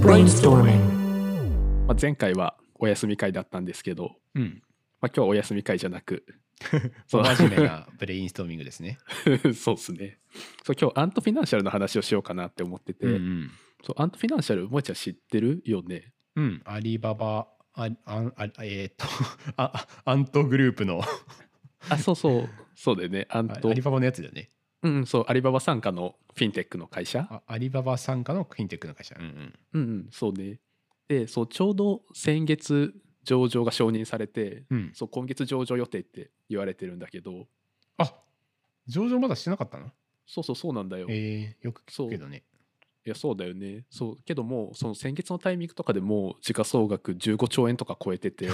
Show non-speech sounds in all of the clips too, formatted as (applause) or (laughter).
Brainstorming. まあ、前回はお休み会だったんですけど、うん。まあ、今日はお休み会じゃなく (laughs) そう真面目なブレインストーミングですね。(laughs) そうですねそう今日アントフィナンシャルの話をしようかなって思ってて、うんそうアントフィナンシャルもえちゃん知ってる？よねうん。うん。アリババ、ああえーっと (laughs) あ、アントグループのあそうそうそうだよねアントアリババのやつだよね。うんうんそうアリババ傘下のフィンテックの会社あアリババ傘下のフィンテックの会社。うんうん。うんうんそうねでそうちょうど先月上場が承認されて、うん、そう今月上場予定って言われてるんだけどあ上場まだしてなかったの？そうそうそうなんだよ、いえー、よく聞くけどね。やそうだよね。そう。けどもその先月のタイミングとかでもう時価総額15兆円とか超えてて。(laughs) い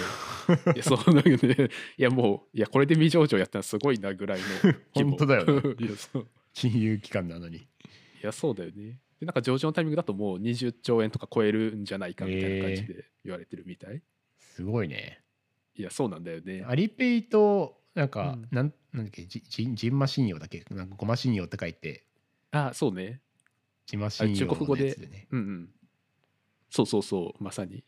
やそうなんよね。いやもういやこれで未上場やったらすごいなぐらいの (laughs) 本当だよね (laughs) いやそう。金融機関なのに。いやそうだよね。でなんか上場のタイミングだともう20兆円とか超えるんじゃないかみたいな感じで言われてるみたい、すごいね。いやそうなんだよね。アリペイと、なんか、うん。なんなんだっけ、ジジンジンマ信用だっけ？なんかゴマ信用って書いて、あそうね信用中国語で。うんうんそうそうそうまさに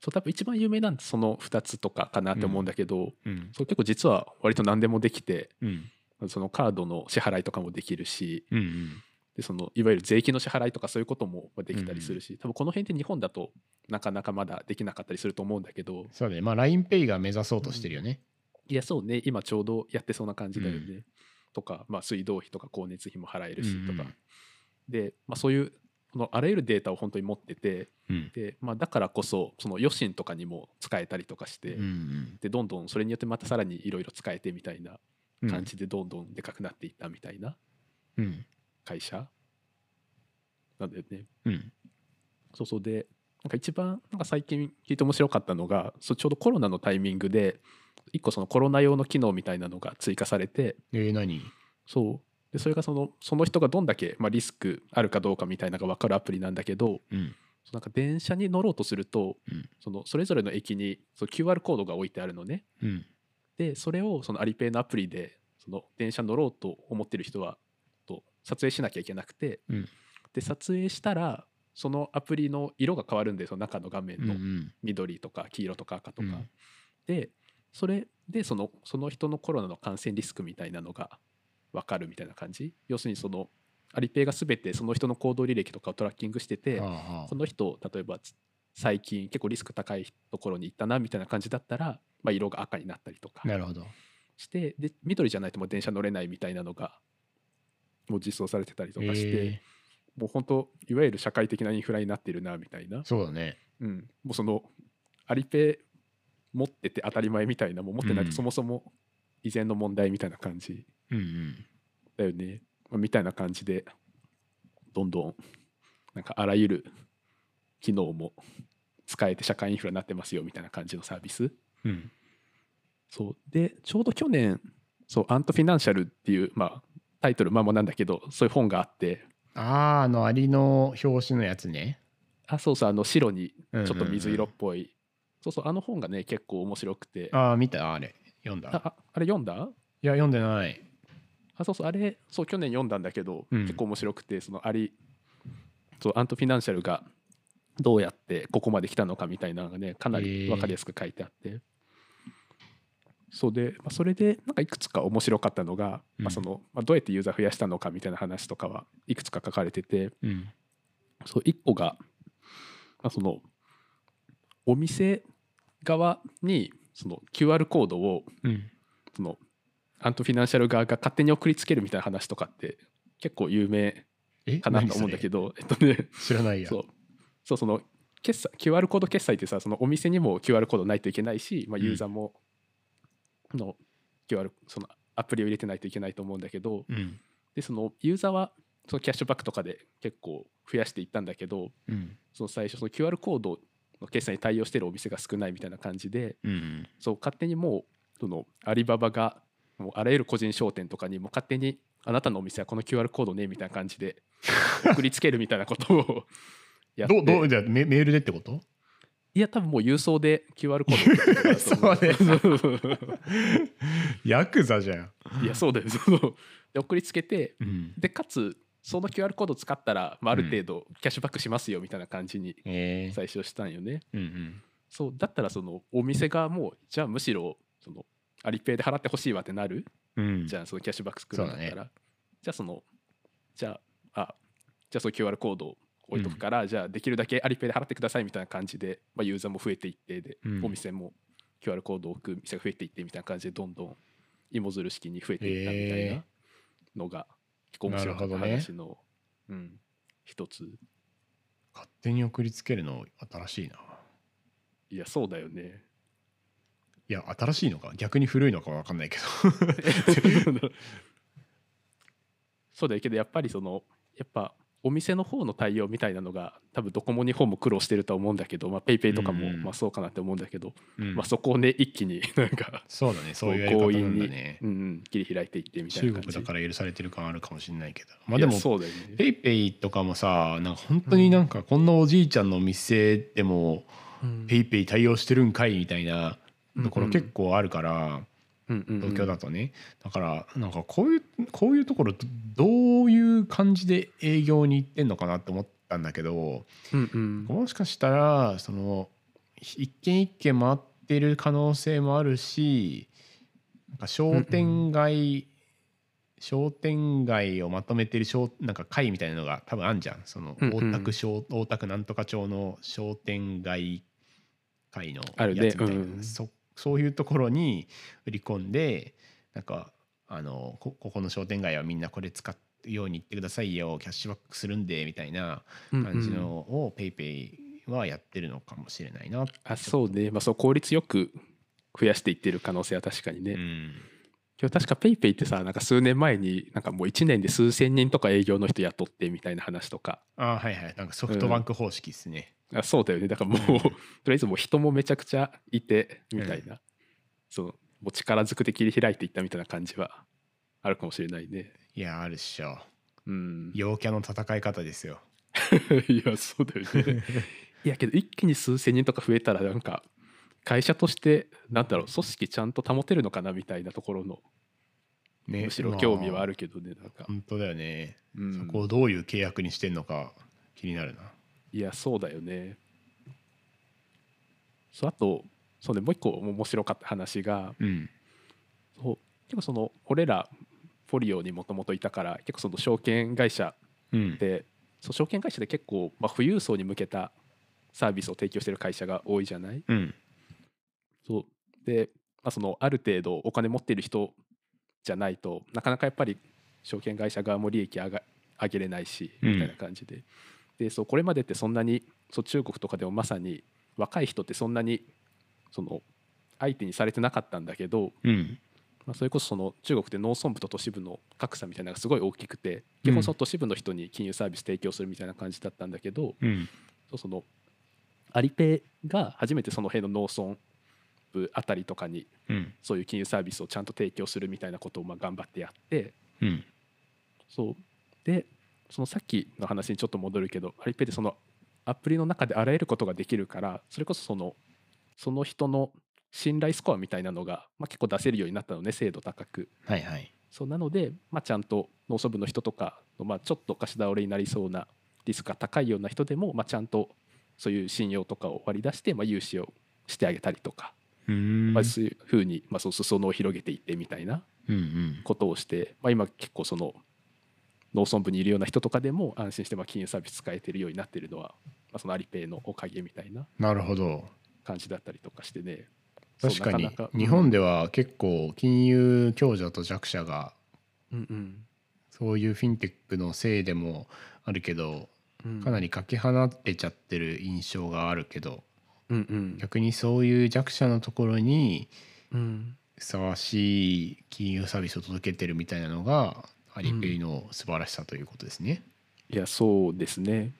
そう多分一番有名なんてその2つとかかなって思うんだけど、うん。そう結構実は割と何でもできてうん。そのカードの支払いとかもできるしうんうん。でそのいわゆる税金の支払いとかそういうこともできたりするし、多分この辺って日本だとなかなかまだできなかったりすると思うんだけどそうだね。まあ、LINEPay が目指そうとしてるよね。いやそうね今ちょうどやってそうな感じだよね、とか、まあ、水道費とか光熱費も払えるしとか、うんうんで、まあ、そういうこのあらゆるデータを本当に持っててうん。で、まあ、だからこそその余震とかにも使えたりとかして、うんでどんどんそれによってまたさらにいろいろ使えてみたいなうん。感じでどんどんでかくなっていったみたいなうん。会社なんだよね。うん。そうそうでなんか一番なんか最近聞いて面白かったのがそうちょうどコロナのタイミングで一個そのコロナ用の機能みたいなのが追加されてえー、何？そうでそれがそのその人がどんだけ、まあ、リスクあるかどうかみたいなのが分かるアプリなんだけどうん。なんか電車に乗ろうとすると、うんそのそれぞれの駅にその QR コードが置いてあるのね。うん。でそれをそのアリペイのアプリでその電車乗ろうと思ってる人はと撮影しなきゃいけなくて、うんで撮影したらそのアプリの色が変わるんでその中の画面のん。緑とか黄色とか赤とか、うんでそれでそのその人のコロナの感染リスクみたいなのが分かるみたいな感じ？要するにそのアリペイが全てその人の行動履歴とかをトラッキングしてて、この人例えばつ最近結構リスク高いところに行ったなみたいな感じだったら、まあ、色が赤になったりとかなるほど。してで緑じゃないともう電車乗れないみたいなのがもう実装されてたりとかして、え。もう本当いわゆる社会的なインフラになってるなみたいな。ー、、そうだね。うん、もうそのアリペイ持ってて当たり前みたいなもう持ってないうん。とそもそも依然の問題みたいな感じうんうん。だよね、まあみたいな感じでどんどんなんかあらゆる機能も使えて社会インフラになってますよみたいな感じのサービスうん。そうでちょうど去年そうアントフィナンシャルっていう、まあ、タイトルまあもなんだけどそういう本があってああ、あの、アリの表紙のやつね。あそうそうあの白にうんうんうんちょっと水色っぽい、そうそうあの本がね結構面白くてああ、見た、あれ。読んだ？あああれ読んだ？いや、読んでない。あそうそうあれそう去年読んだんだけど、うん結構面白くてそのアリそうアントフィナンシャルがどうやってここまで来たのかみたいなのがねかなり分かりやすく書いてあって、そうで、まあ、それでなんかいくつか面白かったのが、うんまあそのまあ、どうやってユーザー増やしたのかみたいな話とかはいくつか書かれててうん。そう1個が、まあ、そのお店側にその QR コードをうん。そのアントフィナンシャル側が勝手に送りつけるみたいな話とかって結構有名え？かなと思うんだけど。ど、えっとね、知らないや。そうそうその決済 QR コード決済ってさそのお店にも QR コードないといけないし、まあ、うんユーザーもの QR そのアプリを入れてないといけないと思うんだけどうん。でそのユーザーはそのキャッシュバックとかで結構増やしていったんだけどうん。その最初その QR コードの決済に対応してるお店が少ないみたいな感じでうん。そう勝手にもうそのアリババがもうあらゆる個人商店とかにも勝手にあなたのお店はこの QR コードねみたいな感じで (laughs) 送りつけるみたいなことをやって。どう、どう、じゃあメメールでってこと？いや多分もう郵送で QR (laughs) コードそうだと思ヤクザじゃん。いやそうだよ。で送りつけてうん。でかつその QR コード使ったら、まあ、ある程度キャッシュバックしますよみたいな感じにえ。ー最初したんよね。うんうん。そうだったらそのお店側もじゃあむしろそのアリペイで払ってほしいわってなる？うん。じゃあそのキャッシュバック作るんだったら、じゃあそのじゃああじゃあその QR コードを置いとくから、じゃあできるだけアリペイで払ってくださいみたいな感じで、まあ、ユーザーも増えていってで、うん。お店も QR コードを置く店が増えていってみたいな感じでどんどん芋づる式に増えていったみたいなのが結構面白かった話の、うん、一つ。勝手に送りつけるの新しいな。いやそうだよねいや新しいのか？逆に古いのか分かんないけど。そうだけどやっぱりそのやっぱお店の方の対応みたいなのが多分ドコモ日本も苦労してるとは思うんだけど、まあ、ペイペイとかもまあそうかなって思うんだけど、うん。まあ、そこをね一気に (laughs) なんかそうだね。そういうやり方なん強引に、だねうんうん、切り開いていってみたい中な感じ。国だから許されてる感あるかもしれないけど。まあでもそうだよね。ペイペイとかもさなんか本当になんかこんなおじいちゃんの店でもうん。ペイペイ対応してるんかいみたいなところうん。うん結構あるからうんうんうん。東京だとね。だからなんかこういうこういうところどどういう感じで営業に行ってんのかなって思ったんだけどうんうん。もしかしたらその一軒一軒回ってる可能性もあるしなんか商店街、商店街をまとめてる商なんか会みたいなのが多分あんじゃん。そのうんうん。大田区商大田区なんとか町の商店街会のあるねやつみたいな、うんそそういうところに売り込んでなんかあのこここの商店街はみんなこれ使うように言ってくださいよキャッシュバックするんでみたいな感じのをペイペイはやってるのかもしれないな。あそうね、まあ、そう効率よく増やしていってる可能性は確かにね、うん今日確かペイペイってさなんか数年前になんかもう1年で数千人とか営業の人雇ってみたいな話とか。あはいはい。なんかソフトバンク方式ですね。あそうだよね。だからもう、うん。とりあえずもう人もめちゃくちゃいてみたいな、そうもう力ずくで切り開いていったみたいな感じはあるかもしれないね。いやあるっしょ。うん。陽キャの戦い方ですよ。(laughs) いやそうだよね。いやけど一気に数千人とか増えたらなんか会社としてなんだろう組織ちゃんと保てるのかなみたいなところのねむしろ興味はある。るけどねなんか、本当だよね。うんそこをどういう契約にしてんのか気になるな。いやそうだよねそうあとそうねもう一個面白かった話がうん。そう結構その俺らフォリオにもともといたから結構その証券会社うん。でそう証券会社で結構、まあ、富裕層に向けたサービスを提供してる会社が多いじゃない？うん。そうで、まあ、そのある程度お金持ってる人じゃないとなかなかやっぱり証券会社側も利益上が上げれないしうんみたいな感じで,、でそうこれまでってそんなにそう中国とかでもまさに若い人ってそんなにその相手にされてなかったんだけど、うん。まあ、それこそその中国って農村部と都市部の格差みたいなのがすごい大きくて基本その都市部の人に金融サービス提供するみたいな感じだったんだけど、うん。そうそのアリペイが初めてその辺の農村部あたりとかにうん。そういう金融サービスをちゃんと提供するみたいなことをまあ頑張ってやってうん。そうでそのさっきの話にちょっと戻るけどアリペイでそのアプリの中であらゆることができるからそれこそそのその人の信頼スコアみたいなのが、まあ、結構出せるようになったのね精度高くはいはい。そうなので、まあ、ちゃんと農村部の人とかの、まあ、ちょっと貸し倒れになりそうなリスクが高いような人でも、まあ、ちゃんとそういう信用とかを割り出して、まあ、融資をしてあげたりとか。まあ、そういうふうに、まあ、そう裾野を広げていってみたいな。ことをして、まあ、今結構その農村部にいるような人とかでも安心してまあ金融サービス使えてるようになってるのは、まあ、そのアリペイのおかげみたいななるほど。感じだったりとかしてね。確かに日本では結構金融強者と弱者がうんうん。そういうフィンテックのせいでもあるけどうん。かなりかけ離れちゃってる印象があるけどうんうん。逆にそういう弱者のところにうん。ふさわしい金融サービスを届けてるみたいなのがアリペイの素晴らしさということですね。いやそうですね。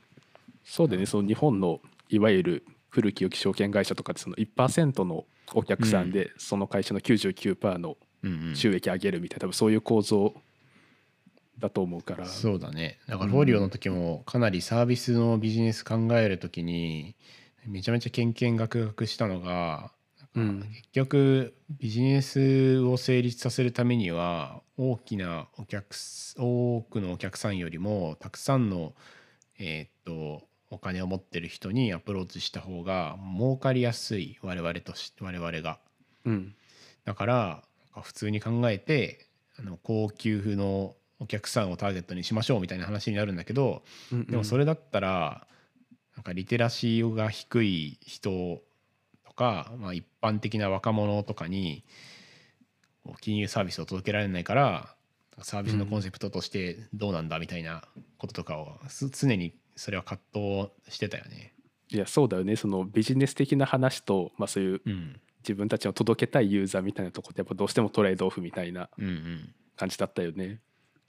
そうでね。その日本のいわゆる古き良き証券会社とかってその1%のお客さんでその会社の99%のうんうん。収益上げるみたいな多分そういう構造だと思うから。そうだね。だからフォリオの時もかなりサービスのビジネス考える時にめちゃめちゃけんけんがくがくしたのがううん。結局ビジネスを成立させるためには大きなお客す多くのお客さんよりもたくさんのえーっとお金を持ってる人にアプローチした方が儲かりやすい我々とし我々が。うん。だから普通に考えてあの高級風のお客さんをターゲットにしましょうみたいな話になるんだけどうん。でもそれだったらなんかリテラシーが低い人とか、まあ、一般的な若者とかに金融サービスを届けられないからサービスのコンセプトとしてどうなんだみたいなこととかをす常にそれは葛藤してたよね。いやそうだよねそのビジネス的な話と、まあ、そういううん自分たちの届けたいユーザーみたいなとこってやっぱどうしてもトレードオフみたいなうんうん感じだったよね。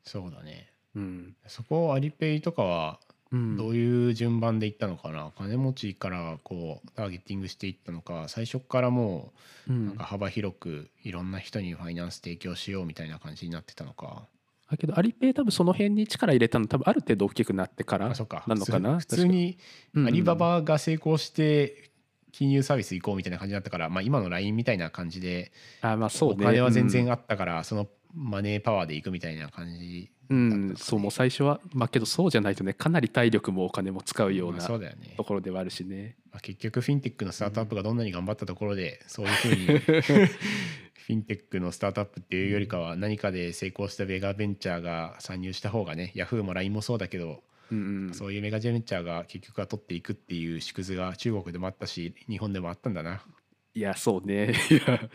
そうだね。うんそこをアリペイとかはうん。どういう順番でいったのかな、金持ちからこうターゲティングしていったのか。最初からもううん。なんか幅広くいろんな人にファイナンス提供しようみたいな感じになってたのか。だけどアリペイ多分その辺に力入れたの多分ある程度大きくなってからなのかな。普通に。アリババが成功して金融サービス行こうみたいな感じだったから、まあ、今の LINE みたいな感じであまあそうね。お金は全うん。然あったからそのマネーパワーで行くみたいな感じうん、そうもう最初はまあけどそうじゃないとねかなり体力もお金も使うようまあなそうだよね。と、ころではあるしね。まあ、結局フィンテックのスタートアップがどんなに頑張ったところでそういうふうに (laughs) フィンテックのスタートアップっていうよりかは何かで成功したメガベンチャーが参入した方がねヤフーも LINE もそうだけどうんうん、そういうメガベンチャーが結局は取っていくっていう縮図が中国でもあったし日本でもあったんだな、いやそうね。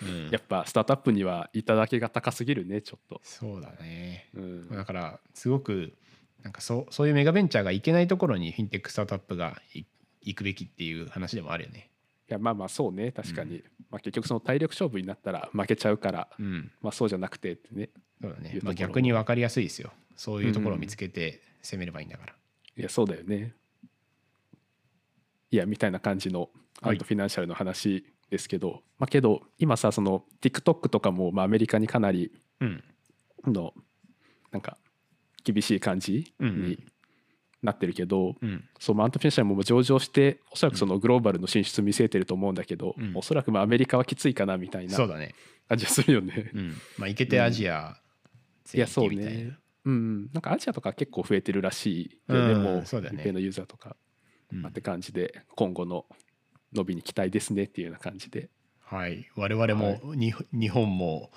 うん。やっぱスタートアップには頂きが高すぎるねちょっと。そうだね。うん。だからすごくなんかそうそういうメガベンチャーが行けないところにフィンテックスタートアップがい行くべきっていう話でもあるよね。いやまあまあそうね。確かに、まあ、結局その体力勝負になったら負けちゃうから、うん。まあ、そうじゃなくてってね。そうだね。いうところまあ、逆に分かりやすいですよ。そういうところを見つけて攻めればいいんだから、いやそうだよね。いやみたいな感じのアはいウトフィナンシャルの話ですけど、まあけど今さその TikTok とかもまあアメリカにかなりうん。のなんか厳しい感じうんうん。になってるけど、うん。そうまあアントフィナンシャルも上場しておそらくそのグローバルの進出見据えてると思うんだけど、うん。おそらくまあアメリカはきついかなみたいなそうだね。感じがするよね。うん。まあ行けてアジアいやそう全域みたいなね。うん、なんかアジアとか結構増えてるらしいで、うん。でもそうだよねのユーザーとか、うん。まあって感じで今後の伸びに期待ですねっていうような感じで。はい。我々もに、日本も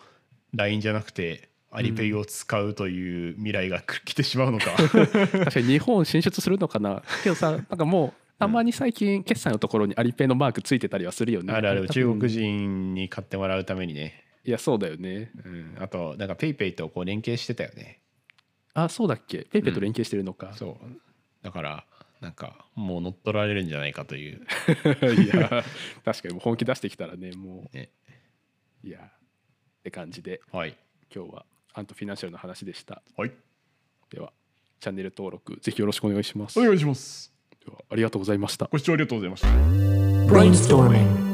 LINE じゃなくてアリペイを使うという未来が来てしまうのか、(laughs) 確かに日本進出するのかな。けどさなんかもうたまに最近決済のところにアリペイのマークついてたりはするよね。あるある。中国人に買ってもらうためにね、いやそうだよね。うん、あとなんかペイペイとこう連携してたよね。あそうだっけ？ペイペイと連携してるのか、そう。だからなんかもう乗っ取られるんじゃないかという。(laughs) いや確かにもう本気出してきたらねもう。ね。いやって感じで。はい。今日はアントフィナンシャルの話でした。はい。ではチャンネル登録ぜひよろしくお願いします。お願いします。ではありがとうございました。ご視聴ありがとうございました。Brainstorming.